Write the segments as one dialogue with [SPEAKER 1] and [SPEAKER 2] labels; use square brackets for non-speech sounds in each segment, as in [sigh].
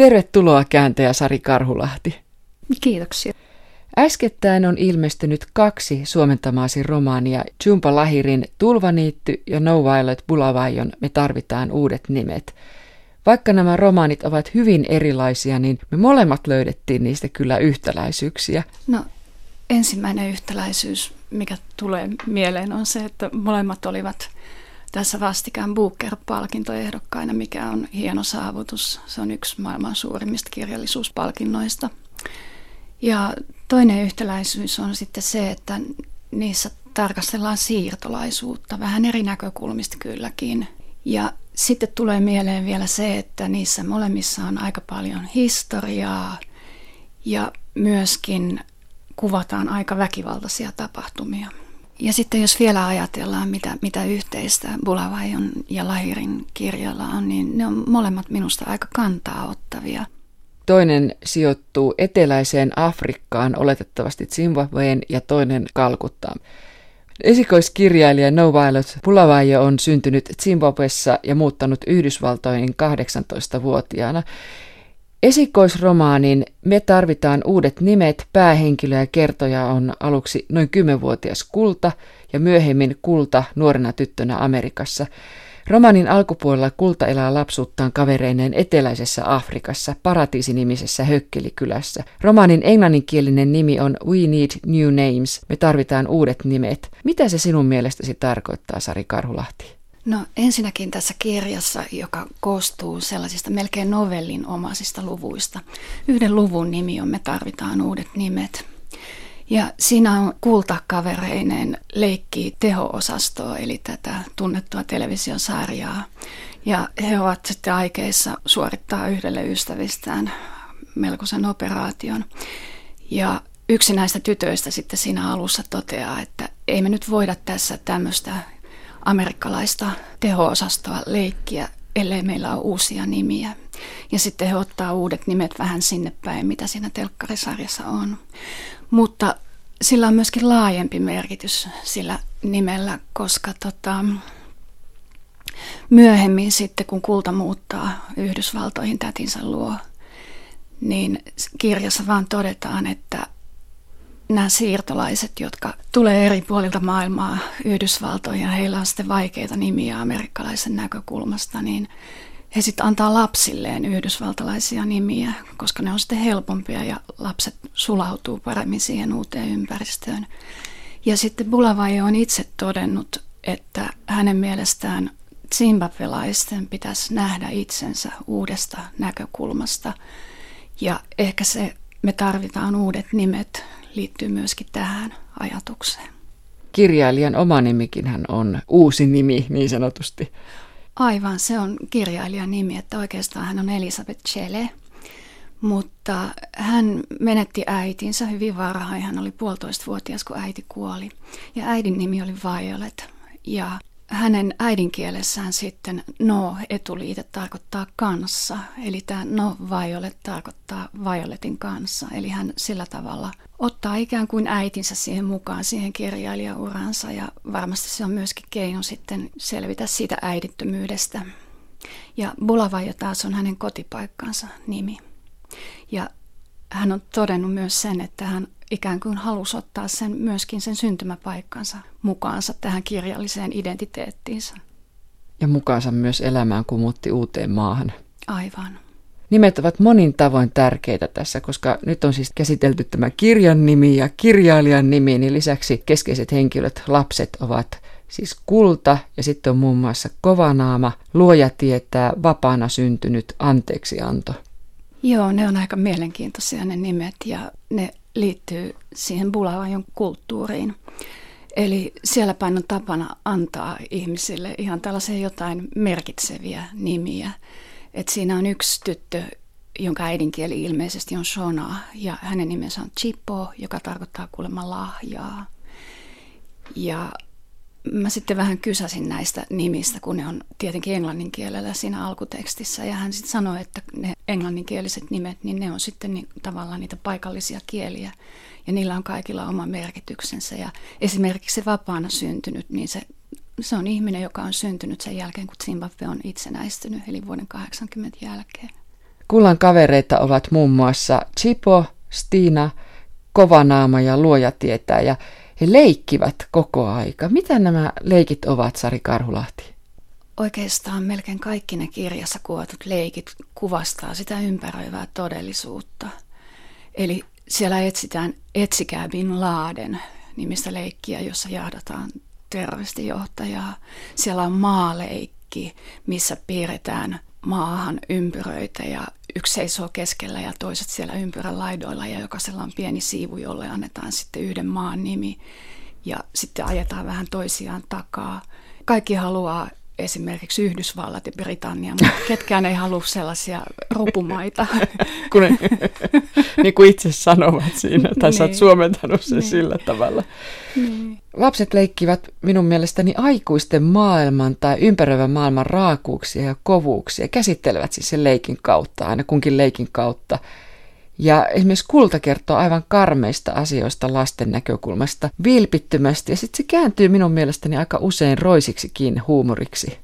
[SPEAKER 1] Tervetuloa kääntäjä Sari Karhulahti.
[SPEAKER 2] Kiitoksia.
[SPEAKER 1] Äskettäin on ilmestynyt kaksi suomentamaasi romaania, Jumpa Lahirin Tulvaniitty ja No Violet Bulavajon Me tarvitaan uudet nimet. Vaikka nämä romaanit ovat hyvin erilaisia, niin me molemmat löydettiin niistä kyllä yhtäläisyyksiä.
[SPEAKER 2] No ensimmäinen yhtäläisyys, mikä tulee mieleen, on se, että molemmat olivat tässä vastikään Booker-palkintoehdokkaina, mikä on hieno saavutus. Se on yksi maailman suurimmista kirjallisuuspalkinnoista. Ja toinen yhtäläisyys on sitten se, että niissä tarkastellaan siirtolaisuutta vähän eri näkökulmista kylläkin. Ja sitten tulee mieleen vielä se, että niissä molemmissa on aika paljon historiaa ja myöskin kuvataan aika väkivaltaisia tapahtumia. Ja sitten jos vielä ajatellaan, mitä, mitä yhteistä Bulavajon ja Lahirin kirjalla on, niin ne on molemmat minusta aika kantaa ottavia.
[SPEAKER 1] Toinen sijoittuu eteläiseen Afrikkaan, oletettavasti Zimbabween, ja toinen Kalkuttaan. Esikoiskirjailija No Violet Bulavajo on syntynyt Zimbabwessa ja muuttanut Yhdysvaltoihin 18-vuotiaana. Esikoisromaanin Me tarvitaan uudet nimet, päähenkilö ja kertoja on aluksi noin 10-vuotias Kulta ja myöhemmin Kulta nuorena tyttönä Amerikassa. Romanin alkupuolella Kulta elää lapsuuttaan kavereineen eteläisessä Afrikassa, paratiisinimisessä Hökkelikylässä. Romanin englanninkielinen nimi on We Need New Names, me tarvitaan uudet nimet. Mitä se sinun mielestäsi tarkoittaa, Sari Karhulahti?
[SPEAKER 2] No ensinnäkin tässä kirjassa, joka koostuu sellaisista melkein novellin omaisista luvuista. Yhden luvun nimi on Me tarvitaan uudet nimet. Ja siinä on kultakavereinen leikkii teho-osastoa, eli tätä tunnettua televisiosarjaa. Ja he ovat sitten aikeissa suorittaa yhdelle ystävistään melkoisen operaation. Ja yksi näistä tytöistä sitten siinä alussa toteaa, että ei me nyt voida tässä tämmöistä amerikkalaista teho-osastoa leikkiä, ellei meillä ole uusia nimiä. Ja sitten he ottaa uudet nimet vähän sinne päin, mitä siinä telkkarisarjassa on. Mutta sillä on myöskin laajempi merkitys sillä nimellä, koska tota, myöhemmin sitten, kun kulta muuttaa Yhdysvaltoihin tätinsä luo, niin kirjassa vaan todetaan, että nämä siirtolaiset, jotka tulee eri puolilta maailmaa Yhdysvaltoihin ja heillä on sitten vaikeita nimiä amerikkalaisen näkökulmasta, niin he sitten antaa lapsilleen yhdysvaltalaisia nimiä, koska ne on sitten helpompia ja lapset sulautuu paremmin siihen uuteen ympäristöön. Ja sitten Bulavajo on itse todennut, että hänen mielestään zimbabwelaisten pitäisi nähdä itsensä uudesta näkökulmasta. Ja ehkä se, me tarvitaan uudet nimet, liittyy myöskin tähän ajatukseen.
[SPEAKER 1] Kirjailijan oma nimikin hän on uusi nimi niin sanotusti.
[SPEAKER 2] Aivan, se on kirjailijan nimi, että oikeastaan hän on Elisabeth Chele, mutta hän menetti äitinsä hyvin varhain. Hän oli puolitoista vuotias, kun äiti kuoli. Ja äidin nimi oli Violet. Ja hänen äidinkielessään sitten no-etuliite tarkoittaa kanssa, eli tämä no-violet tarkoittaa violetin kanssa, eli hän sillä tavalla ottaa ikään kuin äitinsä siihen mukaan siihen kirjailijauransa ja varmasti se on myöskin keino sitten selvitä siitä äidittömyydestä. Ja Bulavaja taas on hänen kotipaikkansa nimi. Ja hän on todennut myös sen, että hän ikään kuin halusi ottaa sen myöskin sen syntymäpaikkansa mukaansa tähän kirjalliseen identiteettiinsä.
[SPEAKER 1] Ja mukaansa myös elämään, kun muutti uuteen maahan.
[SPEAKER 2] Aivan.
[SPEAKER 1] Nimet ovat monin tavoin tärkeitä tässä, koska nyt on siis käsitelty tämä kirjan nimi ja kirjailijan nimi, niin lisäksi keskeiset henkilöt, lapset ovat siis kulta ja sitten on muun muassa kovanaama, luoja tietää, vapaana syntynyt, anteeksianto.
[SPEAKER 2] Joo, ne on aika mielenkiintoisia ne nimet ja ne liittyy siihen Bulavajon kulttuuriin. Eli siellä päin on tapana antaa ihmisille ihan tällaisia jotain merkitseviä nimiä. Et siinä on yksi tyttö, jonka äidinkieli ilmeisesti on Shona, ja hänen nimensä on Chipo, joka tarkoittaa kuulemma lahjaa. Ja mä sitten vähän kysäsin näistä nimistä, kun ne on tietenkin englannin kielellä siinä alkutekstissä. Ja hän sitten sanoi, että ne englanninkieliset nimet, niin ne on sitten niin, tavallaan niitä paikallisia kieliä. Ja niillä on kaikilla oma merkityksensä. Ja esimerkiksi se vapaana syntynyt, niin se, se on ihminen, joka on syntynyt sen jälkeen, kun Zimbabwe on itsenäistynyt, eli vuoden 80 jälkeen.
[SPEAKER 1] Kullan kavereita ovat muun muassa Chipo, Stina, Kovanaama ja Luoja tietää ja he leikkivät koko aika. Mitä nämä leikit ovat, Sari Karhulahti?
[SPEAKER 2] Oikeastaan melkein kaikki ne kirjassa kuvatut leikit kuvastaa sitä ympäröivää todellisuutta. Eli siellä etsitään Etsikää Bin Laden nimistä leikkiä, jossa jahdataan terroristijohtajaa. Siellä on maaleikki, missä piirretään maahan ympyröitä ja yksi seisoo keskellä ja toiset siellä ympyrän laidoilla ja jokaisella on pieni siivu, jolle annetaan sitten yhden maan nimi ja sitten ajetaan vähän toisiaan takaa. Kaikki haluaa esimerkiksi Yhdysvallat ja Britannia, mutta [laughs] ketkään ei halua sellaisia rupumaita. [laughs]
[SPEAKER 1] Kun ne, [laughs] niin kuin itse sanovat siinä, tai sä oot niin. suomentanut sen niin. sillä tavalla. Niin. Lapset leikkivät minun mielestäni aikuisten maailman tai ympäröivän maailman raakuuksia ja kovuuksia, käsittelevät siis sen leikin kautta, aina kunkin leikin kautta. Ja esimerkiksi kulta kertoo aivan karmeista asioista lasten näkökulmasta vilpittömästi ja sitten se kääntyy minun mielestäni aika usein roisiksikin huumoriksi.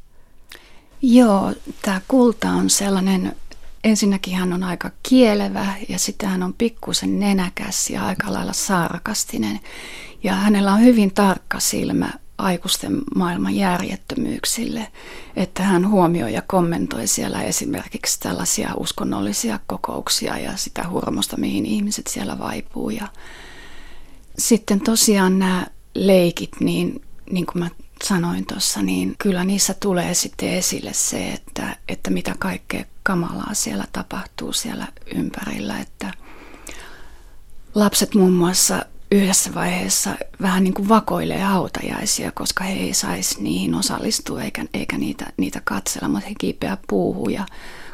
[SPEAKER 2] Joo, tämä kulta on sellainen, ensinnäkin hän on aika kielevä ja sitten hän on pikkusen nenäkäs ja aika lailla sarkastinen. Ja hänellä on hyvin tarkka silmä aikuisten maailman järjettömyyksille, että hän huomioi ja kommentoi siellä esimerkiksi tällaisia uskonnollisia kokouksia ja sitä hurmosta, mihin ihmiset siellä vaipuu. Ja sitten tosiaan nämä leikit, niin, niin kuin mä sanoin tuossa, niin kyllä niissä tulee sitten esille se, että, että mitä kaikkea kamalaa siellä tapahtuu siellä ympärillä, että lapset muun muassa yhdessä vaiheessa vähän niin kuin vakoilee hautajaisia, koska he ei saisi niihin osallistua eikä, eikä niitä, niitä katsella, mutta he kiipeää puuhun ja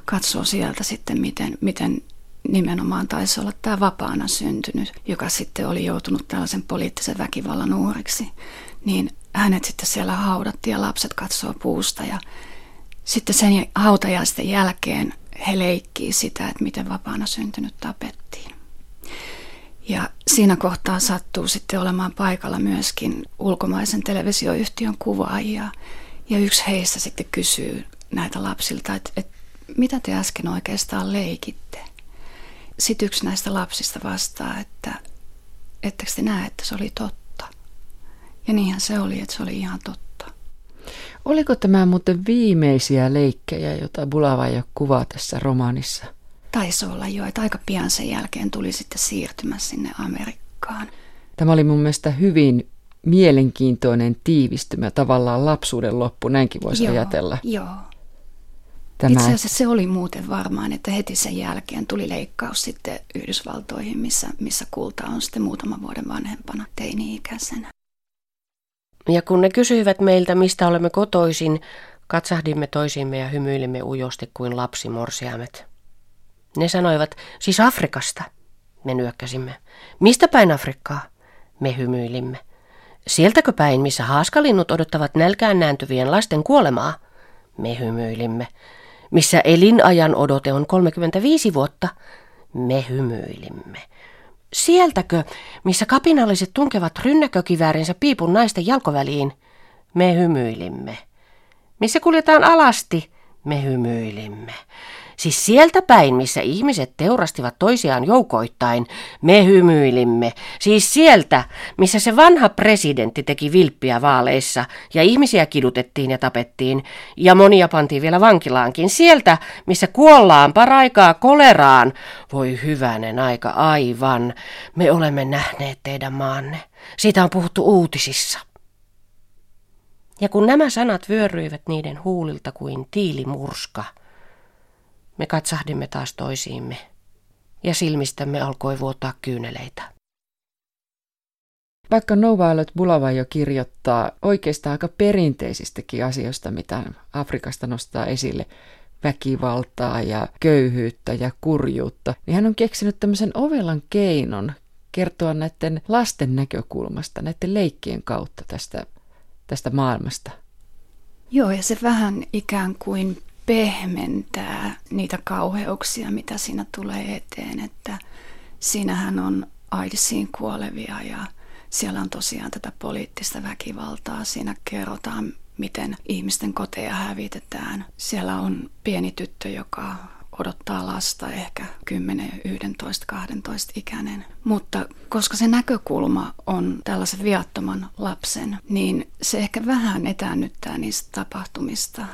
[SPEAKER 2] katsoo sieltä sitten, miten, miten nimenomaan taisi olla tämä vapaana syntynyt, joka sitten oli joutunut tällaisen poliittisen väkivallan uhriksi, niin hänet sitten siellä haudattiin ja lapset katsoo puusta ja sitten sen hautajaisten jälkeen he leikkii sitä, että miten vapaana syntynyt tapettiin. Ja siinä kohtaa sattuu sitten olemaan paikalla myöskin ulkomaisen televisioyhtiön kuvaajia. Ja yksi heistä sitten kysyy näitä lapsilta, että, että mitä te äsken oikeastaan leikitte? Sitten yksi näistä lapsista vastaa, että ettekö te näe, että se oli totta? Ja niinhän se oli, että se oli ihan totta.
[SPEAKER 1] Oliko tämä muuten viimeisiä leikkejä, joita Bulavaja kuvaa tässä romaanissa?
[SPEAKER 2] Taisi olla jo, että aika pian sen jälkeen tuli sitten siirtymä sinne Amerikkaan.
[SPEAKER 1] Tämä oli mun mielestä hyvin mielenkiintoinen tiivistymä, tavallaan lapsuuden loppu, näinkin voisi
[SPEAKER 2] joo,
[SPEAKER 1] ajatella.
[SPEAKER 2] Joo. Tämä... Itse asiassa se oli muuten varmaan, että heti sen jälkeen tuli leikkaus sitten Yhdysvaltoihin, missä, missä kulta on sitten muutaman vuoden vanhempana teini-ikäisenä.
[SPEAKER 3] Ja kun ne kysyivät meiltä, mistä olemme kotoisin, katsahdimme toisiimme ja hymyilimme ujosti kuin lapsimorsiamet. Ne sanoivat, siis Afrikasta. Me nyökkäsimme. Mistä päin Afrikkaa? Me hymyilimme. Sieltäkö päin, missä haaskalinnut odottavat nälkään nääntyvien lasten kuolemaa? Me hymyilimme. Missä elinajan odote on 35 vuotta? Me hymyilimme. Sieltäkö, missä kapinalliset tunkevat rynnäkökiväärinsä piipun naisten jalkoväliin? Me hymyilimme. Missä kuljetaan alasti? Me hymyilimme. Siis sieltä päin, missä ihmiset teurastivat toisiaan joukoittain, me hymyilimme. Siis sieltä, missä se vanha presidentti teki vilppiä vaaleissa ja ihmisiä kidutettiin ja tapettiin ja monia pantiin vielä vankilaankin. Sieltä, missä kuollaan paraikaa koleraan. Voi hyvänen aika aivan. Me olemme nähneet teidän maanne. Siitä on puhuttu uutisissa. Ja kun nämä sanat vyöryivät niiden huulilta kuin tiilimurska – me katsahdimme taas toisiimme, ja silmistämme alkoi vuotaa kyyneleitä.
[SPEAKER 1] Vaikka No Violet jo kirjoittaa oikeastaan aika perinteisistäkin asioista, mitä Afrikasta nostaa esille, väkivaltaa ja köyhyyttä ja kurjuutta, niin hän on keksinyt tämmöisen ovelan keinon kertoa näiden lasten näkökulmasta, näiden leikkien kautta tästä, tästä maailmasta.
[SPEAKER 2] Joo, ja se vähän ikään kuin pehmentää niitä kauheuksia, mitä siinä tulee eteen, että siinähän on AIDSiin kuolevia ja siellä on tosiaan tätä poliittista väkivaltaa. Siinä kerrotaan, miten ihmisten koteja hävitetään. Siellä on pieni tyttö, joka odottaa lasta ehkä 10, 11, 12 ikäinen. Mutta koska se näkökulma on tällaisen viattoman lapsen, niin se ehkä vähän etäännyttää niistä tapahtumista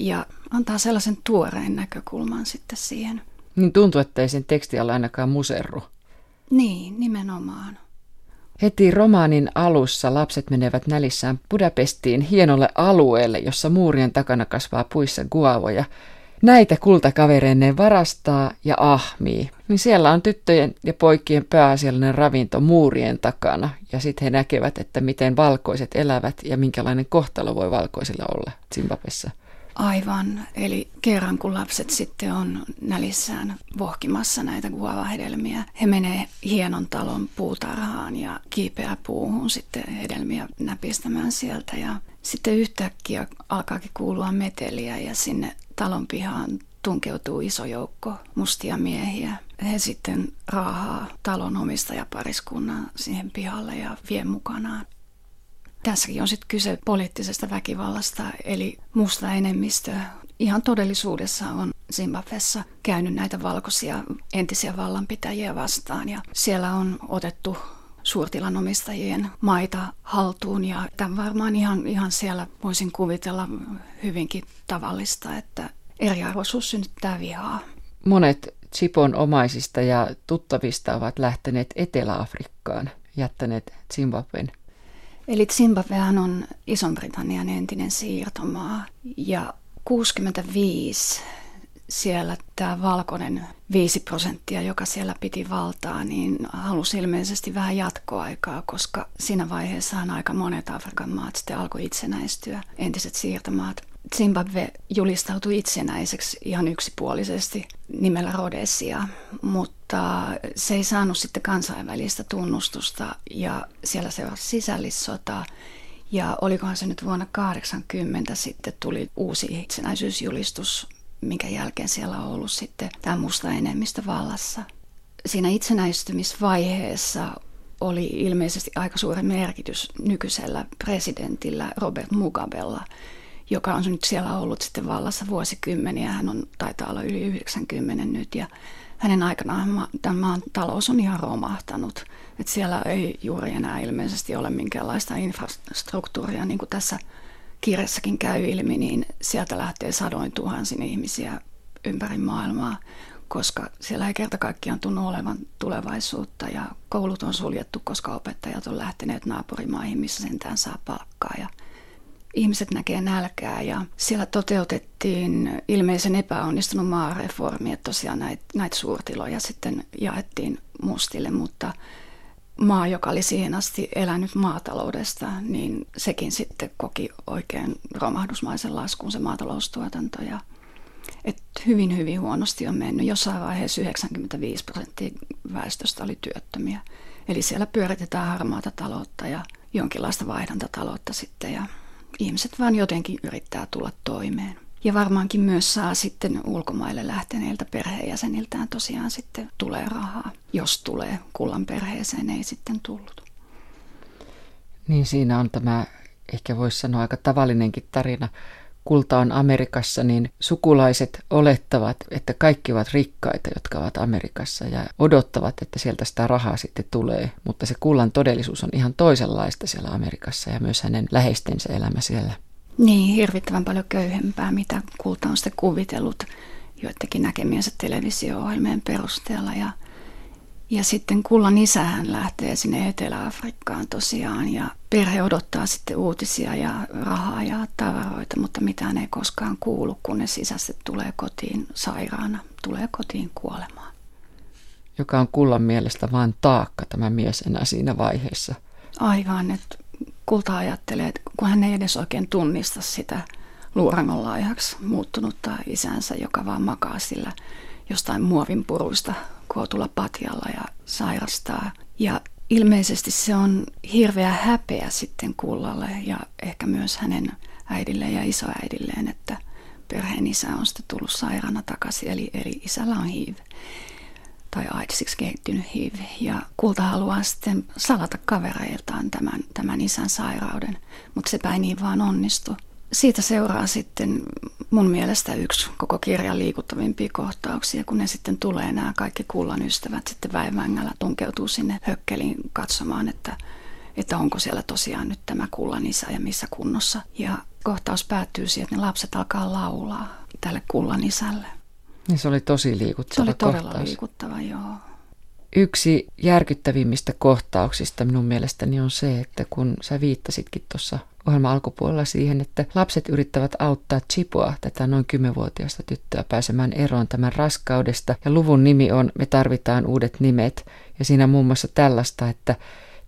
[SPEAKER 2] ja antaa sellaisen tuoreen näkökulman sitten siihen.
[SPEAKER 1] Niin tuntuu, että ei sen teksti ole ainakaan muserru.
[SPEAKER 2] Niin, nimenomaan.
[SPEAKER 1] Heti romaanin alussa lapset menevät nälissään Budapestiin hienolle alueelle, jossa muurien takana kasvaa puissa guavoja. Näitä kultakavereineen varastaa ja ahmii. Niin siellä on tyttöjen ja poikien pääasiallinen ravinto muurien takana. Ja sitten he näkevät, että miten valkoiset elävät ja minkälainen kohtalo voi valkoisilla olla Zimbabwessa.
[SPEAKER 2] Aivan. Eli kerran kun lapset sitten on nälissään vohkimassa näitä guava-hedelmiä, he menee hienon talon puutarhaan ja kiipeää puuhun sitten hedelmiä näpistämään sieltä. Ja sitten yhtäkkiä alkaakin kuulua meteliä ja sinne talon pihaan tunkeutuu iso joukko mustia miehiä. He sitten raahaa talon omistajapariskunnan siihen pihalle ja vie mukanaan. Tässäkin on sitten kyse poliittisesta väkivallasta, eli musta enemmistö ihan todellisuudessa on Zimbabwessa käynyt näitä valkoisia entisiä vallanpitäjiä vastaan ja siellä on otettu suurtilanomistajien maita haltuun ja tämä varmaan ihan, ihan siellä voisin kuvitella hyvinkin tavallista, että eriarvoisuus synnyttää vihaa.
[SPEAKER 1] Monet Chipon omaisista ja tuttavista ovat lähteneet Etelä-Afrikkaan, jättäneet Zimbabwen
[SPEAKER 2] Eli Zimbabwehan on Ison-Britannian entinen siirtomaa ja 65 siellä tämä valkoinen 5 prosenttia, joka siellä piti valtaa, niin halusi ilmeisesti vähän jatkoaikaa, koska siinä vaiheessa aika monet Afrikan maat sitten alkoi itsenäistyä, entiset siirtomaat. Zimbabwe julistautui itsenäiseksi ihan yksipuolisesti nimellä Rhodesia, mutta se ei saanut sitten kansainvälistä tunnustusta ja siellä seurasi sisällissota. Ja olikohan se nyt vuonna 80 sitten tuli uusi itsenäisyysjulistus, minkä jälkeen siellä on ollut sitten tämä musta enemmistö vallassa. Siinä itsenäistymisvaiheessa oli ilmeisesti aika suuri merkitys nykyisellä presidentillä Robert Mugabella – joka on nyt siellä ollut sitten vallassa vuosikymmeniä. Hän on, taitaa olla yli 90 nyt ja hänen aikanaan tämän maan talous on ihan romahtanut. että siellä ei juuri enää ilmeisesti ole minkäänlaista infrastruktuuria, niin kuin tässä kirjassakin käy ilmi, niin sieltä lähtee sadoin tuhansin ihmisiä ympäri maailmaa, koska siellä ei kerta kaikkiaan tunnu olevan tulevaisuutta ja koulut on suljettu, koska opettajat on lähteneet naapurimaihin, missä sentään saa palkkaa ja ihmiset näkee nälkää ja siellä toteutettiin ilmeisen epäonnistunut maareformi, että tosiaan näitä, näitä suurtiloja sitten jaettiin mustille, mutta maa, joka oli siihen asti elänyt maataloudesta, niin sekin sitten koki oikein romahdusmaisen laskun se maataloustuotanto ja et hyvin, hyvin huonosti on mennyt. Jossain vaiheessa 95 prosenttia väestöstä oli työttömiä. Eli siellä pyöritetään harmaata taloutta ja jonkinlaista vaihdantataloutta sitten ja ihmiset vaan jotenkin yrittää tulla toimeen. Ja varmaankin myös saa sitten ulkomaille lähteneiltä perheenjäseniltään tosiaan sitten tulee rahaa, jos tulee. Kullan perheeseen ei sitten tullut.
[SPEAKER 1] Niin siinä on tämä, ehkä voisi sanoa aika tavallinenkin tarina kulta on Amerikassa, niin sukulaiset olettavat, että kaikki ovat rikkaita, jotka ovat Amerikassa ja odottavat, että sieltä sitä rahaa sitten tulee. Mutta se kullan todellisuus on ihan toisenlaista siellä Amerikassa ja myös hänen läheistensä elämä siellä.
[SPEAKER 2] Niin, hirvittävän paljon köyhempää, mitä kulta on sitten kuvitellut joidenkin näkemiensä televisio-ohjelmien perusteella. Ja ja sitten kullan isähän lähtee sinne Etelä-Afrikkaan tosiaan ja perhe odottaa sitten uutisia ja rahaa ja tavaroita, mutta mitään ei koskaan kuulu, kunnes isä tulee kotiin sairaana, tulee kotiin kuolemaan.
[SPEAKER 1] Joka on kullan mielestä vain taakka tämä mies enää siinä vaiheessa.
[SPEAKER 2] Aivan, että kulta ajattelee, että kun hän ei edes oikein tunnista sitä luurangonlaihaksi muuttunutta isänsä, joka vaan makaa sillä jostain muovin puruista kootulla patjalla ja sairastaa. Ja ilmeisesti se on hirveä häpeä sitten kullalle ja ehkä myös hänen äidilleen ja isoäidilleen, että perheen isä on sitten tullut sairaana takaisin, eli, eli isällä on HIV tai AIDSiksi kehittynyt HIV. Ja kulta haluaa sitten salata kavereiltaan tämän, tämän isän sairauden, mutta se ei niin vaan onnistu. Siitä seuraa sitten mun mielestä yksi koko kirjan liikuttavimpia kohtauksia, kun ne sitten tulee nämä kaikki kullan ystävät sitten väivängällä tunkeutuu sinne hökkeliin katsomaan, että, että onko siellä tosiaan nyt tämä kullan isä ja missä kunnossa. Ja kohtaus päättyy siihen, että ne lapset alkaa laulaa tälle kullan isälle.
[SPEAKER 1] Niin se oli tosi liikuttava
[SPEAKER 2] Se oli todella
[SPEAKER 1] kohtaus.
[SPEAKER 2] liikuttava, joo.
[SPEAKER 1] Yksi järkyttävimmistä kohtauksista minun mielestäni on se, että kun sä viittasitkin tuossa ohjelman alkupuolella siihen, että lapset yrittävät auttaa Chipoa, tätä noin 10-vuotiaista tyttöä, pääsemään eroon tämän raskaudesta. Ja luvun nimi on Me tarvitaan uudet nimet. Ja siinä muun muassa tällaista, että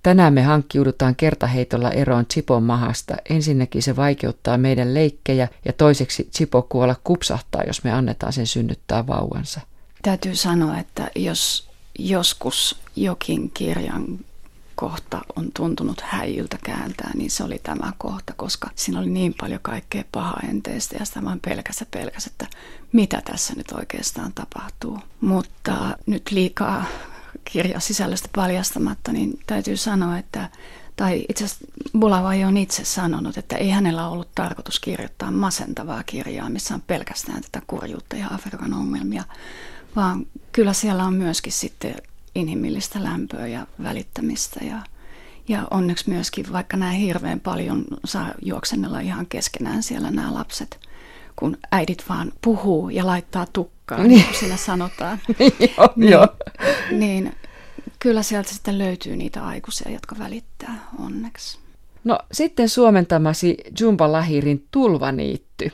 [SPEAKER 1] Tänään me hankkiudutaan kertaheitolla eroon Chipon mahasta. Ensinnäkin se vaikeuttaa meidän leikkejä ja toiseksi Chipo kuolla kupsahtaa, jos me annetaan sen synnyttää vauvansa.
[SPEAKER 2] Täytyy sanoa, että jos joskus jokin kirjan kohta on tuntunut häijyltä kääntää, niin se oli tämä kohta, koska siinä oli niin paljon kaikkea pahaenteistä ja sitä vaan pelkäs ja pelkäs, että mitä tässä nyt oikeastaan tapahtuu. Mutta nyt liikaa kirjan sisällöstä paljastamatta, niin täytyy sanoa, että tai itse asiassa Bulavai on itse sanonut, että ei hänellä ollut tarkoitus kirjoittaa masentavaa kirjaa, missä on pelkästään tätä kurjuutta ja Afrikan ongelmia, vaan kyllä siellä on myöskin sitten inhimillistä lämpöä ja välittämistä ja, ja onneksi myöskin, vaikka nämä hirveän paljon saa juoksennella ihan keskenään siellä nämä lapset, kun äidit vaan puhuu ja laittaa tukkaan, niin kuin siinä sanotaan. [laughs]
[SPEAKER 1] joo,
[SPEAKER 2] niin,
[SPEAKER 1] joo.
[SPEAKER 2] niin kyllä sieltä sitten löytyy niitä aikuisia, jotka välittää onneksi.
[SPEAKER 1] No sitten suomentamasi Jumba Lahirin Tulvaniitty.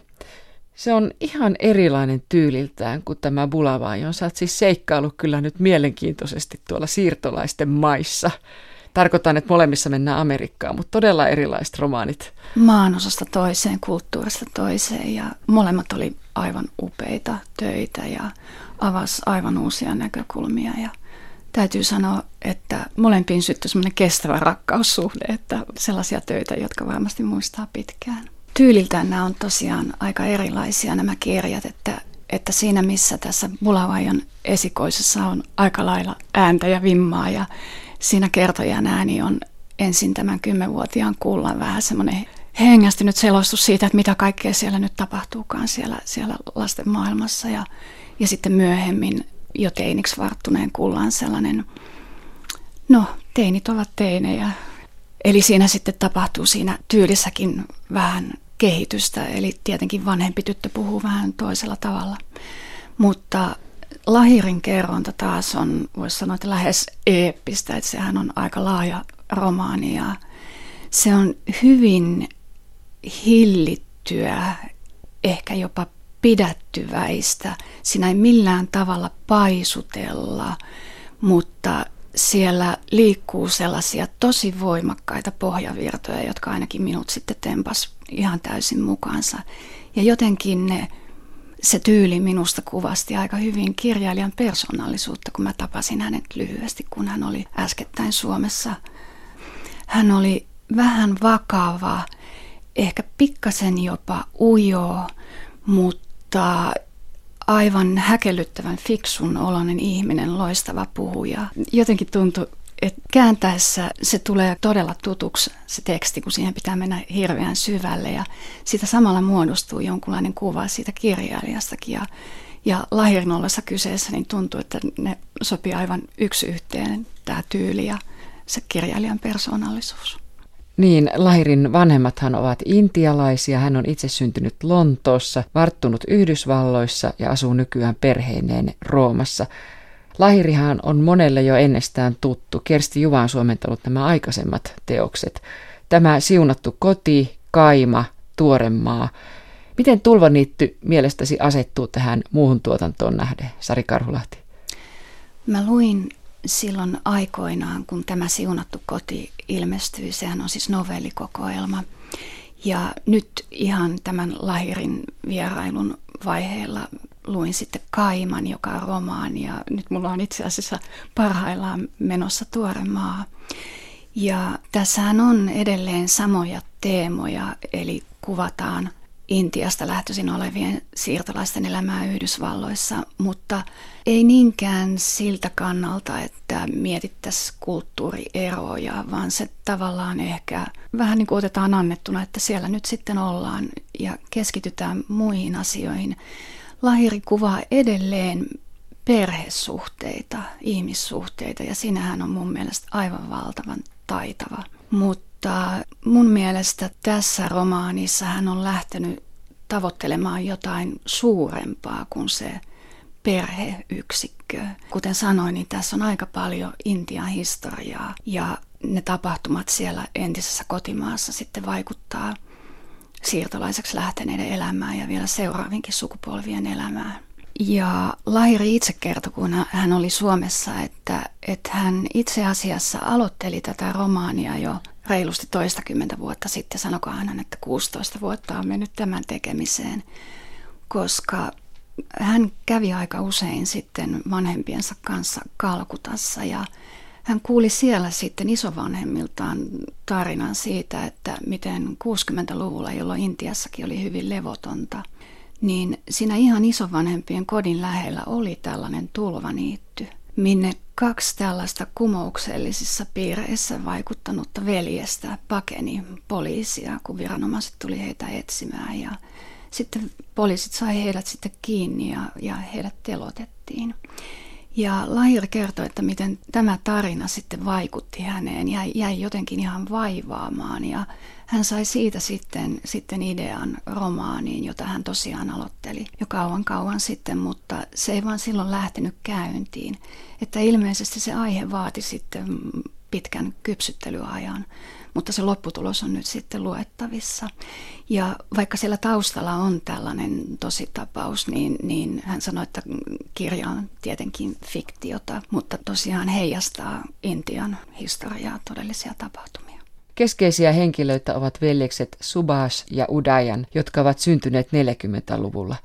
[SPEAKER 1] Se on ihan erilainen tyyliltään kuin tämä Bulavai. Sä oot siis seikkailu kyllä nyt mielenkiintoisesti tuolla siirtolaisten maissa. Tarkoitan, että molemmissa mennään Amerikkaan, mutta todella erilaiset romaanit.
[SPEAKER 2] Maanosasta toiseen, kulttuurista toiseen ja molemmat oli aivan upeita töitä ja avasi aivan uusia näkökulmia ja täytyy sanoa, että molempiin syttyi semmoinen kestävä rakkaussuhde, että sellaisia töitä, jotka varmasti muistaa pitkään. Tyyliltään nämä on tosiaan aika erilaisia nämä kirjat, että, että siinä missä tässä Bulavajan esikoisessa on aika lailla ääntä ja vimmaa ja siinä kertojan ääni on ensin tämän kymmenvuotiaan kullan vähän semmoinen hengästynyt selostus siitä, että mitä kaikkea siellä nyt tapahtuukaan siellä, siellä lasten maailmassa ja, ja sitten myöhemmin jo teiniksi varttuneen kullan sellainen, no teinit ovat teinejä. Eli siinä sitten tapahtuu siinä tyylissäkin vähän kehitystä, eli tietenkin vanhempi tyttö puhuu vähän toisella tavalla. Mutta Lahirin kerronta taas on, voisi sanoa, että lähes eeppistä, että sehän on aika laaja romaani ja se on hyvin hillittyä, ehkä jopa pidättyväistä. Siinä ei millään tavalla paisutella, mutta siellä liikkuu sellaisia tosi voimakkaita pohjavirtoja, jotka ainakin minut sitten tempas ihan täysin mukaansa. Ja jotenkin ne, se tyyli minusta kuvasti aika hyvin kirjailijan persoonallisuutta, kun mä tapasin hänet lyhyesti, kun hän oli äskettäin Suomessa. Hän oli vähän vakava, ehkä pikkasen jopa ujo, mutta aivan häkellyttävän fiksun oloinen ihminen, loistava puhuja. Jotenkin tuntui, että kääntäessä se tulee todella tutuksi se teksti, kun siihen pitää mennä hirveän syvälle ja siitä samalla muodostuu jonkunlainen kuva siitä kirjailijastakin ja, ja Lahirin ollessa kyseessä niin tuntuu, että ne sopii aivan yksi yhteen tämä tyyli ja se kirjailijan persoonallisuus.
[SPEAKER 1] Niin, Lahirin vanhemmathan ovat intialaisia. Hän on itse syntynyt Lontoossa, varttunut Yhdysvalloissa ja asuu nykyään perheineen Roomassa. Lahirihan on monelle jo ennestään tuttu. Kersti Juva on suomentanut nämä aikaisemmat teokset. Tämä siunattu koti, kaima, tuoremaa. Miten Tulvaniitty mielestäsi asettuu tähän muuhun tuotantoon nähden, Sari Karhulahti?
[SPEAKER 2] Mä luin silloin aikoinaan, kun tämä siunattu koti ilmestyi, sehän on siis novellikokoelma. Ja nyt ihan tämän Lahirin vierailun vaiheella luin sitten Kaiman, joka on romaani, ja nyt mulla on itse asiassa parhaillaan menossa tuore maa. Ja tässähän on edelleen samoja teemoja, eli kuvataan Intiasta lähtöisin olevien siirtolaisten elämää Yhdysvalloissa, mutta ei niinkään siltä kannalta, että mietittäisiin kulttuurieroja, vaan se tavallaan ehkä vähän niin kuin otetaan annettuna, että siellä nyt sitten ollaan ja keskitytään muihin asioihin. Lahiri kuvaa edelleen perhesuhteita, ihmissuhteita ja sinähän on mun mielestä aivan valtavan taitava. Mutta mun mielestä tässä romaanissa hän on lähtenyt tavoittelemaan jotain suurempaa kuin se perheyksikkö. Kuten sanoin, niin tässä on aika paljon Intian historiaa ja ne tapahtumat siellä entisessä kotimaassa sitten vaikuttaa siirtolaiseksi lähteneiden elämään ja vielä seuraavinkin sukupolvien elämään. Ja Lahiri itse kertoi, kun hän oli Suomessa, että, että hän itse asiassa aloitteli tätä romaania jo reilusti toistakymmentä vuotta sitten. Sanoko hän, että 16 vuotta on mennyt tämän tekemiseen, koska hän kävi aika usein sitten vanhempiensa kanssa Kalkutassa ja hän kuuli siellä sitten isovanhemmiltaan tarinan siitä, että miten 60-luvulla, jolloin Intiassakin oli hyvin levotonta – niin siinä ihan isovanhempien kodin lähellä oli tällainen tulvaniitty, minne kaksi tällaista kumouksellisissa piireissä vaikuttanutta veljestä pakeni poliisia, kun viranomaiset tuli heitä etsimään. Ja sitten poliisit sai heidät sitten kiinni ja, ja heidät telotettiin. Ja Lahir kertoi, että miten tämä tarina sitten vaikutti häneen ja jäi jotenkin ihan vaivaamaan. Ja hän sai siitä sitten, sitten idean romaaniin, jota hän tosiaan aloitteli jo kauan kauan sitten, mutta se ei vaan silloin lähtenyt käyntiin. Että ilmeisesti se aihe vaati sitten pitkän kypsyttelyajan mutta se lopputulos on nyt sitten luettavissa. Ja vaikka siellä taustalla on tällainen tositapaus, niin, niin hän sanoi, että kirja on tietenkin fiktiota, mutta tosiaan heijastaa Intian historiaa, todellisia tapahtumia.
[SPEAKER 1] Keskeisiä henkilöitä ovat veljekset Subhash ja Udayan, jotka ovat syntyneet 40-luvulla.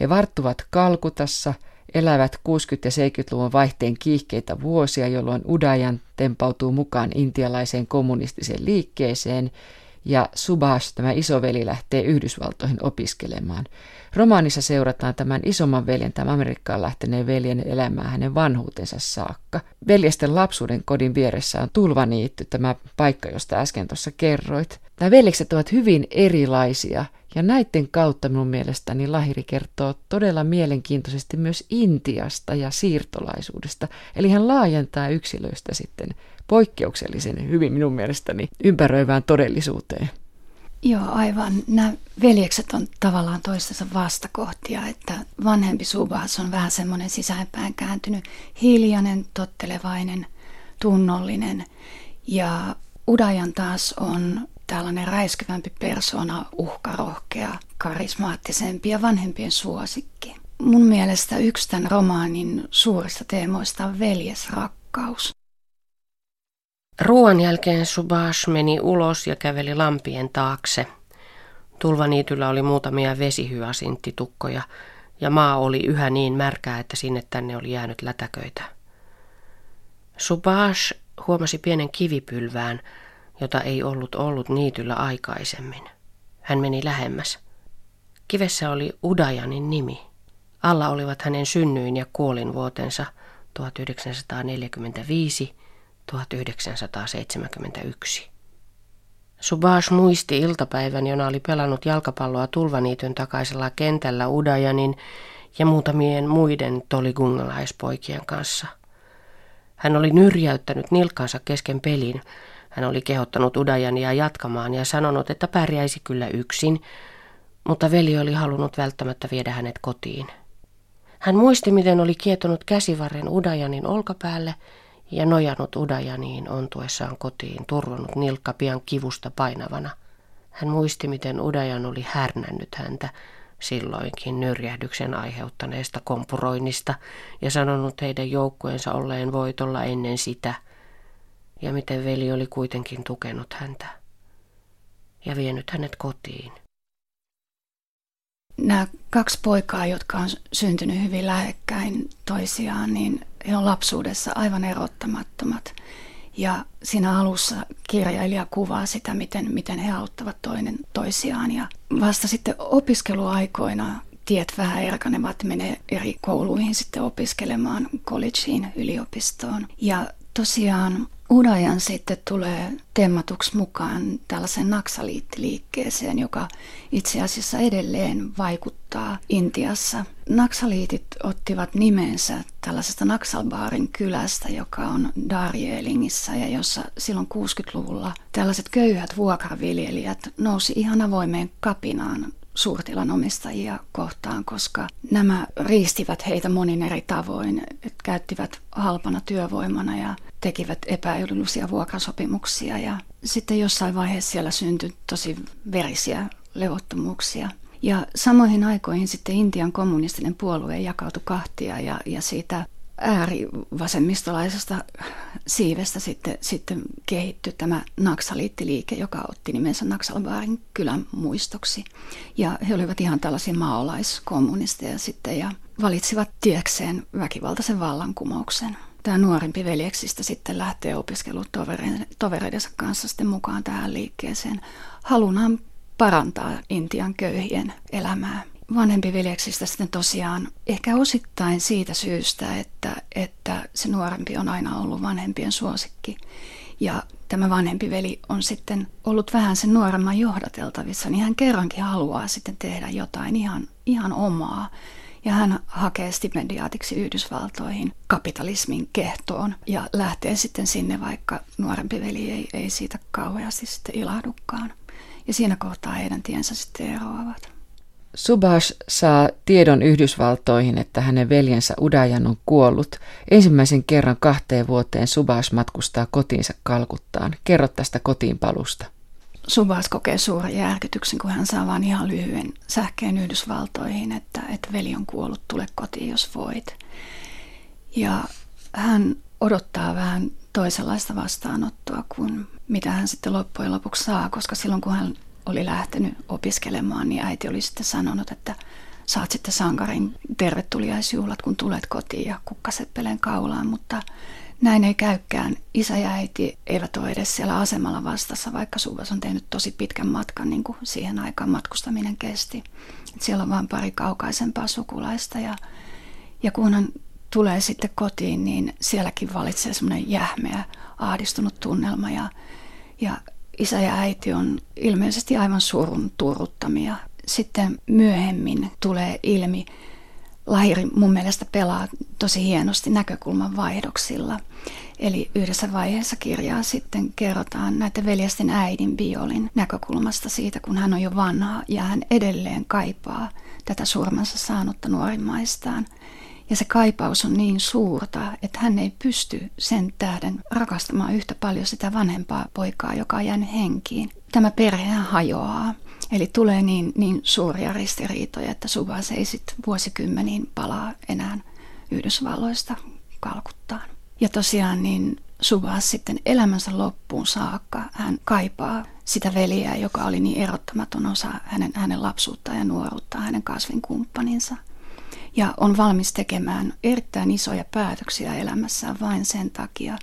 [SPEAKER 1] He varttuvat Kalkutassa – elävät 60- ja 70-luvun vaihteen kiihkeitä vuosia, jolloin Udayan tempautuu mukaan intialaiseen kommunistiseen liikkeeseen ja Subhash, tämä isoveli, lähtee Yhdysvaltoihin opiskelemaan. Romaanissa seurataan tämän isomman veljen, tämän Amerikkaan lähteneen veljen elämää hänen vanhuutensa saakka. Veljesten lapsuuden kodin vieressä on Tulvaniitty, tämä paikka, josta äsken tuossa kerroit. Nämä veljekset ovat hyvin erilaisia ja näiden kautta minun mielestäni Lahiri kertoo todella mielenkiintoisesti myös Intiasta ja siirtolaisuudesta. Eli hän laajentaa yksilöistä sitten poikkeuksellisen hyvin minun mielestäni ympäröivään todellisuuteen.
[SPEAKER 2] Joo, aivan. Nämä veljekset on tavallaan toistensa vastakohtia, että vanhempi Subhas on vähän semmoinen sisäänpäin kääntynyt, hiljainen, tottelevainen, tunnollinen. Ja Udajan taas on tällainen räiskyvämpi persona, uhkarohkea, karismaattisempi ja vanhempien suosikki. Mun mielestä yksi tämän romaanin suurista teemoista on veljesrakkaus.
[SPEAKER 3] Ruoan jälkeen Subhash meni ulos ja käveli lampien taakse. Tulvaniityllä oli muutamia vesihyasintitukkoja ja maa oli yhä niin märkää, että sinne tänne oli jäänyt lätäköitä. Subhash huomasi pienen kivipylvään, jota ei ollut ollut niityllä aikaisemmin. Hän meni lähemmäs. Kivessä oli Udajanin nimi. Alla olivat hänen synnyin ja kuolinvuotensa 1945 1971. Subhash muisti iltapäivän, jona oli pelannut jalkapalloa tulvaniityn takaisella kentällä Udajanin ja muutamien muiden toligungalaispoikien kanssa. Hän oli nyrjäyttänyt nilkkansa kesken pelin. Hän oli kehottanut Udajania jatkamaan ja sanonut, että pärjäisi kyllä yksin, mutta veli oli halunnut välttämättä viedä hänet kotiin. Hän muisti, miten oli kietonut käsivarren Udajanin olkapäälle – ja nojannut Udajaniin ontuessaan kotiin, turvonnut nilkka pian kivusta painavana. Hän muisti, miten Udajan oli härnännyt häntä silloinkin nyrjähdyksen aiheuttaneesta kompuroinnista ja sanonut heidän joukkueensa olleen voitolla ennen sitä, ja miten veli oli kuitenkin tukenut häntä ja vienyt hänet kotiin.
[SPEAKER 2] Nämä kaksi poikaa, jotka on syntynyt hyvin lähekkäin toisiaan, niin he on lapsuudessa aivan erottamattomat. Ja siinä alussa kirjailija kuvaa sitä, miten, miten he auttavat toinen toisiaan. Ja vasta sitten opiskeluaikoina tiet vähän erkanevat, menee eri kouluihin sitten opiskelemaan, collegeen, yliopistoon. Ja tosiaan Udajan sitten tulee temmatuksi mukaan tällaisen naksaliittiliikkeeseen, joka itse asiassa edelleen vaikuttaa Intiassa. Naksaliitit ottivat nimensä tällaisesta Naksalbaarin kylästä, joka on Darjeelingissa ja jossa silloin 60-luvulla tällaiset köyhät vuokraviljelijät nousi ihan avoimeen kapinaan suurtilan omistajia kohtaan, koska nämä riistivät heitä monin eri tavoin, että käyttivät halpana työvoimana ja tekivät epäedullisia vuokrasopimuksia ja sitten jossain vaiheessa siellä syntyi tosi verisiä levottomuuksia. Ja samoihin aikoihin sitten Intian kommunistinen puolue jakautui kahtia ja, ja siitä äärivasemmistolaisesta siivestä sitten, sitten kehittyi tämä Naksaliittiliike, joka otti nimensä Naksalbaarin kylän muistoksi. Ja he olivat ihan tällaisia maolaiskommunisteja sitten ja valitsivat tiekseen väkivaltaisen vallankumouksen. Tämä nuorimpi veljeksistä sitten lähtee opiskelutovereidensa kanssa sitten mukaan tähän liikkeeseen halunaan parantaa Intian köyhien elämää vanhempi veljeksistä sitten tosiaan ehkä osittain siitä syystä, että, että se nuorempi on aina ollut vanhempien suosikki. Ja tämä vanhempi veli on sitten ollut vähän sen nuoremman johdateltavissa, niin hän kerrankin haluaa sitten tehdä jotain ihan, ihan omaa. Ja hän hakee stipendiaatiksi Yhdysvaltoihin kapitalismin kehtoon ja lähtee sitten sinne, vaikka nuorempi veli ei, ei siitä kauheasti sitten ilahdukaan. Ja siinä kohtaa heidän tiensä sitten eroavat.
[SPEAKER 1] Subhash saa tiedon Yhdysvaltoihin, että hänen veljensä Udajan on kuollut. Ensimmäisen kerran kahteen vuoteen Subhash matkustaa kotiinsa Kalkuttaan. Kerro tästä kotiinpalusta.
[SPEAKER 2] Subhash kokee suuren järkytyksen, kun hän saa vain ihan lyhyen sähkeen Yhdysvaltoihin, että, että veli on kuollut, tule kotiin jos voit. Ja hän odottaa vähän toisenlaista vastaanottoa kuin mitä hän sitten loppujen lopuksi saa, koska silloin kun hän oli lähtenyt opiskelemaan, niin äiti oli sitten sanonut, että saat sitten sankarin tervetuliaisjuhlat, kun tulet kotiin ja kukkaseppeleen kaulaan, mutta näin ei käykään. Isä ja äiti eivät ole edes siellä asemalla vastassa, vaikka Suvas on tehnyt tosi pitkän matkan, niin kuin siihen aikaan matkustaminen kesti. Et siellä on vain pari kaukaisempaa sukulaista ja, ja kun hän tulee sitten kotiin, niin sielläkin valitsee semmoinen jähmeä, ahdistunut tunnelma ja, ja isä ja äiti on ilmeisesti aivan surun turuttamia. Sitten myöhemmin tulee ilmi, Lahiri mun mielestä pelaa tosi hienosti näkökulman vaihdoksilla. Eli yhdessä vaiheessa kirjaa sitten kerrotaan näitä veljesten äidin biolin näkökulmasta siitä, kun hän on jo vanha ja hän edelleen kaipaa tätä surmansa saanutta nuorimmaistaan – ja se kaipaus on niin suurta, että hän ei pysty sen tähden rakastamaan yhtä paljon sitä vanhempaa poikaa, joka on jäänyt henkiin. Tämä perhe hajoaa. Eli tulee niin, niin suuria ristiriitoja, että Subas ei sitten vuosikymmeniin palaa enää Yhdysvalloista Kalkuttaan. Ja tosiaan niin Subas sitten elämänsä loppuun saakka hän kaipaa sitä veliä, joka oli niin erottamaton osa hänen, hänen lapsuuttaan ja nuoruuttaan, hänen kasvinkumppaninsa – ja on valmis tekemään erittäin isoja päätöksiä elämässään vain sen takia,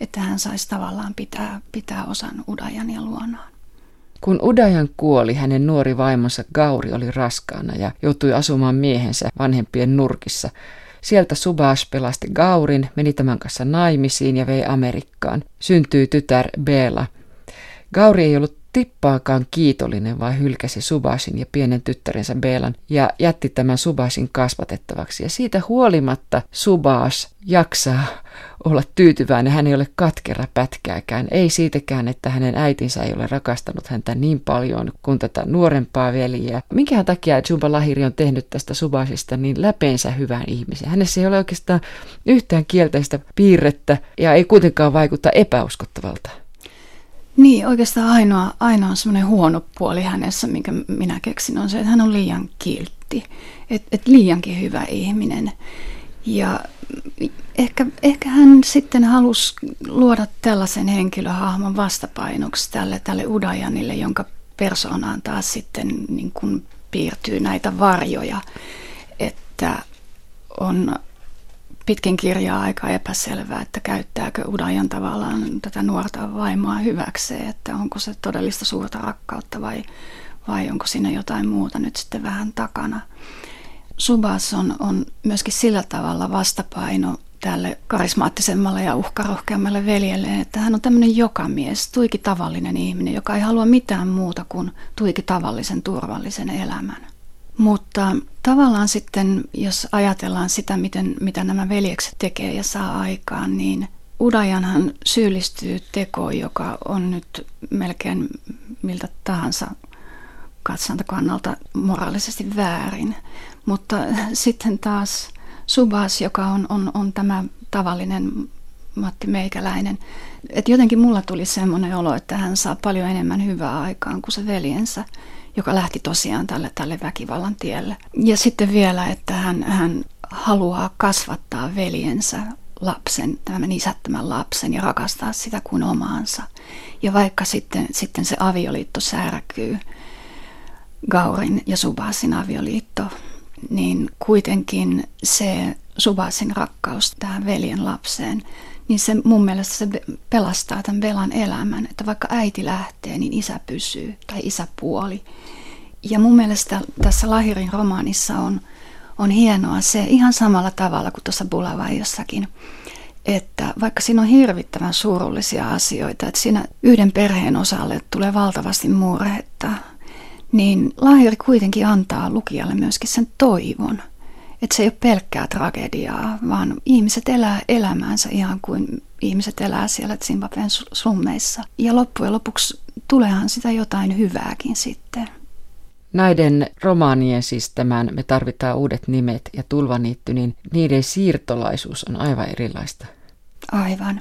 [SPEAKER 2] että hän saisi tavallaan pitää, pitää osan Udajan ja luonaan.
[SPEAKER 1] Kun Udajan kuoli, hänen nuori vaimonsa Gauri oli raskaana ja joutui asumaan miehensä vanhempien nurkissa. Sieltä Subhash pelasti Gaurin, meni tämän kanssa naimisiin ja vei Amerikkaan. Syntyi tytär Bela. Gauri ei ollut tippaakaan kiitollinen, vai hylkäsi Subasin ja pienen tyttärensä Belan ja jätti tämän Subasin kasvatettavaksi. Ja siitä huolimatta Subas jaksaa olla tyytyväinen. Hän ei ole katkera pätkääkään. Ei siitäkään, että hänen äitinsä ei ole rakastanut häntä niin paljon kuin tätä nuorempaa veliä. Minkä takia Jumba Lahiri on tehnyt tästä Subasista niin läpeensä hyvän ihmisen? Hänessä ei ole oikeastaan yhtään kielteistä piirrettä ja ei kuitenkaan vaikuta epäuskottavalta.
[SPEAKER 2] Niin, oikeastaan ainoa, ainoa semmoinen huono puoli hänessä, minkä minä keksin, on se, että hän on liian kiltti. Että et liiankin hyvä ihminen. Ja ehkä, ehkä hän sitten halusi luoda tällaisen henkilöhahmon vastapainoksi tälle, tälle Udajanille, jonka persoonaan taas sitten niin kuin piirtyy näitä varjoja. Että on pitkin kirjaa aika epäselvää, että käyttääkö Udajan tavallaan tätä nuorta vaimoa hyväkseen, että onko se todellista suurta rakkautta vai, vai onko siinä jotain muuta nyt sitten vähän takana. Subas on, on myöskin sillä tavalla vastapaino tälle karismaattisemmalle ja uhkarohkeammalle veljelle, että hän on tämmöinen jokamies, tuiki tavallinen ihminen, joka ei halua mitään muuta kuin tuiki tavallisen turvallisen elämän. Mutta tavallaan sitten, jos ajatellaan sitä, miten, mitä nämä veljekset tekee ja saa aikaan, niin Udajanhan syyllistyy tekoon, joka on nyt melkein miltä tahansa katsantakannalta moraalisesti väärin. Mutta sitten taas Subas, joka on, on, on tämä tavallinen Matti Meikäläinen. Että jotenkin mulla tuli semmoinen olo, että hän saa paljon enemmän hyvää aikaan kuin se veljensä, joka lähti tosiaan tälle, tälle väkivallan tielle. Ja sitten vielä, että hän, hän haluaa kasvattaa veljensä lapsen, tämän isättömän lapsen ja rakastaa sitä kuin omaansa. Ja vaikka sitten, sitten se avioliitto särkyy, Gaurin ja Subasin avioliitto, niin kuitenkin se Subasin rakkaus tähän veljen lapseen, niin se mun mielestä se pelastaa tämän velan elämän, että vaikka äiti lähtee, niin isä pysyy tai isäpuoli. Ja mun mielestä tässä Lahirin romaanissa on, on hienoa se ihan samalla tavalla kuin tuossa Bulavaijossakin, että vaikka siinä on hirvittävän surullisia asioita, että siinä yhden perheen osalle tulee valtavasti murhetta, niin Lahiri kuitenkin antaa lukijalle myöskin sen toivon. Että se ei ole pelkkää tragediaa, vaan ihmiset elää elämäänsä ihan kuin ihmiset elää siellä Zimbabwen slummeissa. Ja loppujen lopuksi tuleehan sitä jotain hyvääkin sitten.
[SPEAKER 1] Näiden romaanien siis tämän Me tarvitaan uudet nimet ja Tulvaniitty, niin niiden siirtolaisuus on aivan erilaista.
[SPEAKER 2] Aivan.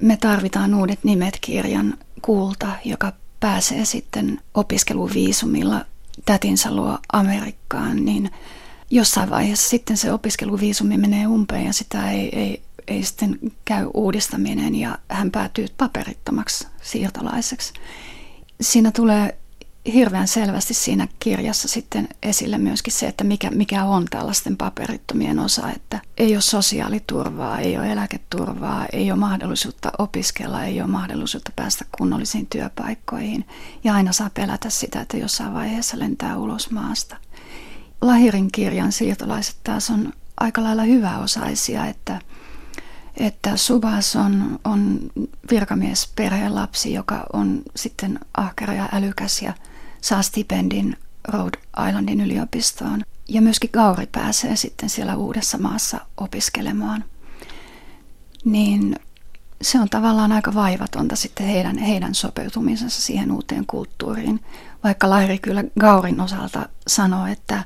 [SPEAKER 2] Me tarvitaan uudet nimet kirjan kulta, joka pääsee sitten opiskeluviisumilla tätinsä luo Amerikkaan, niin jossain vaiheessa sitten se opiskeluviisumi menee umpeen ja sitä ei, ei, ei sitten käy uudistaminen ja hän päätyy paperittomaksi siirtolaiseksi. Siinä tulee hirveän selvästi siinä kirjassa sitten esille myöskin se, että mikä, mikä on tällaisten paperittomien osa, että ei ole sosiaaliturvaa, ei ole eläketurvaa, ei ole mahdollisuutta opiskella, ei ole mahdollisuutta päästä kunnollisiin työpaikkoihin ja aina saa pelätä sitä, että jossain vaiheessa lentää ulos maasta. Lahirin kirjan siirtolaiset taas on aika lailla hyväosaisia, että että Subas on, on virkamies perheen lapsi, joka on sitten ahkera ja älykäs ja saa stipendin Rhode Islandin yliopistoon. Ja myöskin Gauri pääsee sitten siellä uudessa maassa opiskelemaan. Niin se on tavallaan aika vaivatonta sitten heidän, heidän sopeutumisensa siihen uuteen kulttuuriin. Vaikka Lairi kyllä Gaurin osalta sanoo, että,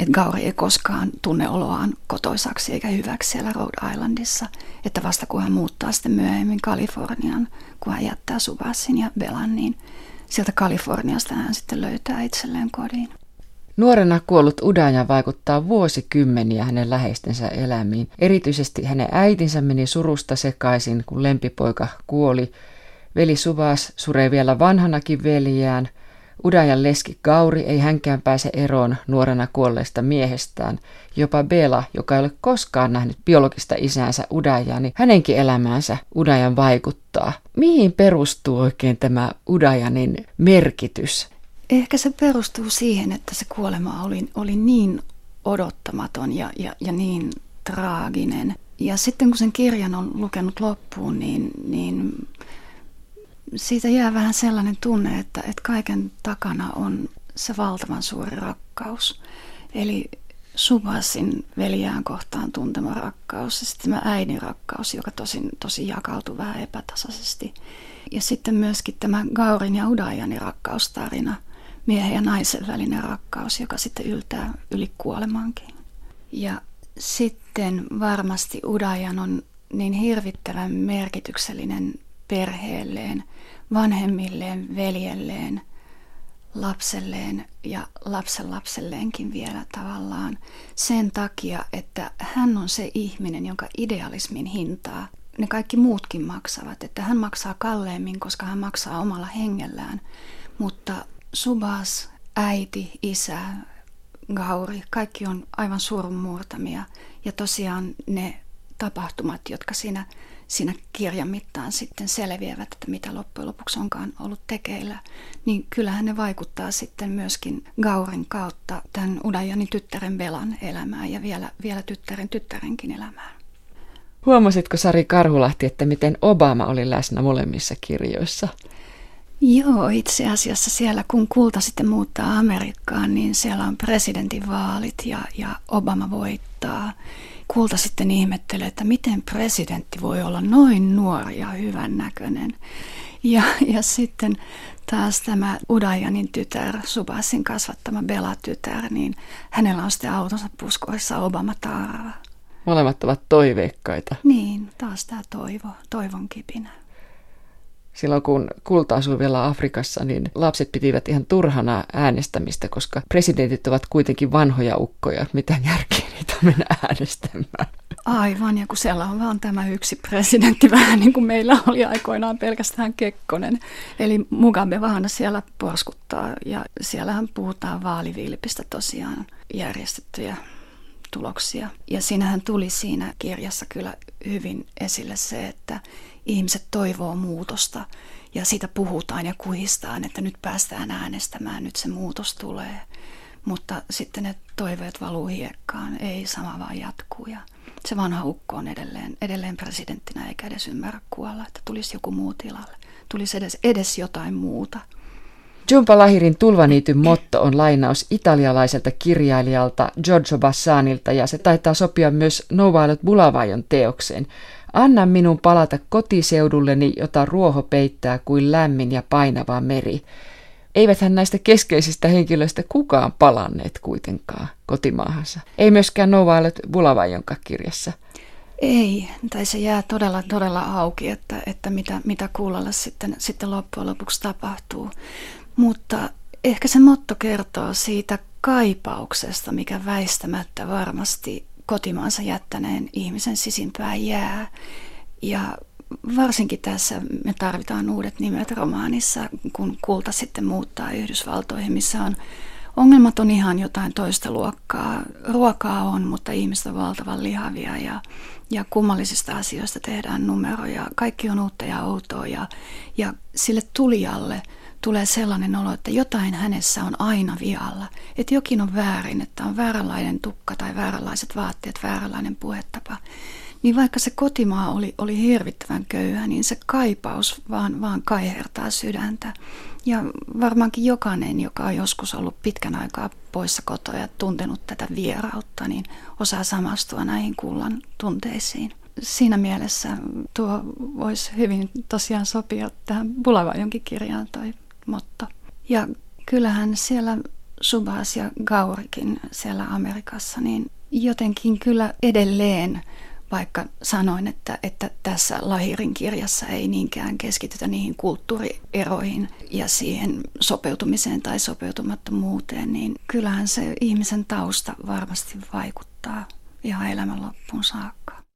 [SPEAKER 2] että, Gauri ei koskaan tunne oloaan kotoisaksi eikä hyväksi siellä Rhode Islandissa. Että vasta kun hän muuttaa sitten myöhemmin Kalifornian, kun hän jättää Subasin ja Belan, niin sieltä Kaliforniasta hän sitten löytää itselleen kodin.
[SPEAKER 1] Nuorena kuollut Udaja vaikuttaa vuosikymmeniä hänen läheistensä elämiin. Erityisesti hänen äitinsä meni surusta sekaisin, kun lempipoika kuoli. Veli Suvas suree vielä vanhanakin veljään – Udajan leski Gauri ei hänkään pääse eroon nuorena kuolleesta miehestään. Jopa Bela, joka ei ole koskaan nähnyt biologista isäänsä Udajaa, niin hänenkin elämäänsä Udajan vaikuttaa. Mihin perustuu oikein tämä Udajanin merkitys?
[SPEAKER 2] Ehkä se perustuu siihen, että se kuolema oli, oli niin odottamaton ja, ja, ja niin traaginen. Ja sitten kun sen kirjan on lukenut loppuun, niin, niin siitä jää vähän sellainen tunne, että, että kaiken takana on se valtavan suuri rakkaus. Eli Subasin veljään kohtaan tuntema rakkaus ja sitten tämä äidin rakkaus, joka tosin, tosi jakautui vähän epätasaisesti. Ja sitten myöskin tämä Gaurin ja Udajanin rakkaustarina, miehen ja naisen välinen rakkaus, joka sitten yltää yli kuolemankin. Ja sitten varmasti Udajan on niin hirvittävän merkityksellinen perheelleen, vanhemmilleen, veljelleen, lapselleen ja lapsenlapselleenkin vielä tavallaan sen takia, että hän on se ihminen, jonka idealismin hintaa ne kaikki muutkin maksavat. Että hän maksaa kalleemmin, koska hän maksaa omalla hengellään. Mutta Subas, äiti, isä, Gauri. Kaikki on aivan surunmurtamia. Ja tosiaan ne tapahtumat, jotka siinä, siinä kirjan mittaan sitten selviävät, että mitä loppujen lopuksi onkaan ollut tekeillä, niin kyllähän ne vaikuttaa sitten myöskin Gaurin kautta tämän Udajanin tyttären Belan elämään ja vielä, vielä tyttären tyttärenkin elämään.
[SPEAKER 1] Huomasitko Sari Karhulahti, että miten Obama oli läsnä molemmissa kirjoissa?
[SPEAKER 2] Joo, itse asiassa siellä kun kulta sitten muuttaa Amerikkaan, niin siellä on presidentinvaalit ja, ja Obama voittaa. Kulta sitten ihmettelee, että miten presidentti voi olla noin nuori ja hyvän näköinen. Ja, ja sitten taas tämä Udajanin tytär, Subasin kasvattama Bela-tytär, niin hänellä on sitten autonsa puskoissa Obama Taara.
[SPEAKER 1] Molemmat ovat toiveikkaita.
[SPEAKER 2] Niin, taas tämä toivo, toivon kipinä.
[SPEAKER 1] Silloin kun kulta asui vielä Afrikassa, niin lapset pitivät ihan turhana äänestämistä, koska presidentit ovat kuitenkin vanhoja ukkoja. Mitä järkeä niitä mennä äänestämään?
[SPEAKER 2] Aivan, ja kun siellä on vaan tämä yksi presidentti, [laughs] vähän niin kuin meillä oli aikoinaan pelkästään Kekkonen. Eli Mugabe vaan siellä porskuttaa, ja siellähän puhutaan vaalivilpistä tosiaan järjestettyjä tuloksia. Ja siinähän tuli siinä kirjassa kyllä hyvin esille se, että ihmiset toivoo muutosta ja siitä puhutaan ja kuhistaan, että nyt päästään äänestämään, nyt se muutos tulee. Mutta sitten ne toiveet valuu hiekkaan, ei sama vaan jatkuu ja se vanha ukko on edelleen, edelleen presidenttinä eikä edes ymmärrä kuolla, että tulisi joku muu tilalle, tulisi edes, edes jotain muuta.
[SPEAKER 1] Jumpa Lahirin Tulvaniityn motto on lainaus italialaiselta kirjailijalta Giorgio Bassanilta ja se taitaa sopia myös Novailot Bulavajon teokseen. Anna minun palata kotiseudulleni, jota ruoho peittää kuin lämmin ja painava meri. Eiväthän näistä keskeisistä henkilöistä kukaan palanneet kuitenkaan kotimaahansa. Ei myöskään Novailet Bulavajonka kirjassa.
[SPEAKER 2] Ei, tai se jää todella, todella auki, että, että mitä, mitä kuulolla sitten, sitten loppujen lopuksi tapahtuu. Mutta ehkä se motto kertoo siitä kaipauksesta, mikä väistämättä varmasti kotimaansa jättäneen ihmisen sisimpään jää. Ja varsinkin tässä me tarvitaan uudet nimet romaanissa, kun kulta sitten muuttaa Yhdysvaltoihin, missä on ongelmat on ihan jotain toista luokkaa. Ruokaa on, mutta ihmiset on valtavan lihavia ja, ja kummallisista asioista tehdään numeroja. Kaikki on uutta ja outoa ja, ja sille tulijalle – tulee sellainen olo, että jotain hänessä on aina vialla. Että jokin on väärin, että on vääränlainen tukka tai vääränlaiset vaatteet, vääränlainen puhetapa. Niin vaikka se kotimaa oli, oli hirvittävän köyhä, niin se kaipaus vaan, vaan kaihertaa sydäntä. Ja varmaankin jokainen, joka on joskus ollut pitkän aikaa poissa kotoa ja tuntenut tätä vierautta, niin osaa samastua näihin kullan tunteisiin. Siinä mielessä tuo voisi hyvin tosiaan sopia tähän Bulavajonkin kirjaan toi motto. Ja kyllähän siellä Subhas ja Gaurikin siellä Amerikassa, niin jotenkin kyllä edelleen, vaikka sanoin, että, että tässä Lahirin kirjassa ei niinkään keskitytä niihin kulttuurieroihin ja siihen sopeutumiseen tai sopeutumattomuuteen, niin kyllähän se ihmisen tausta varmasti vaikuttaa ihan elämän loppuun saakka.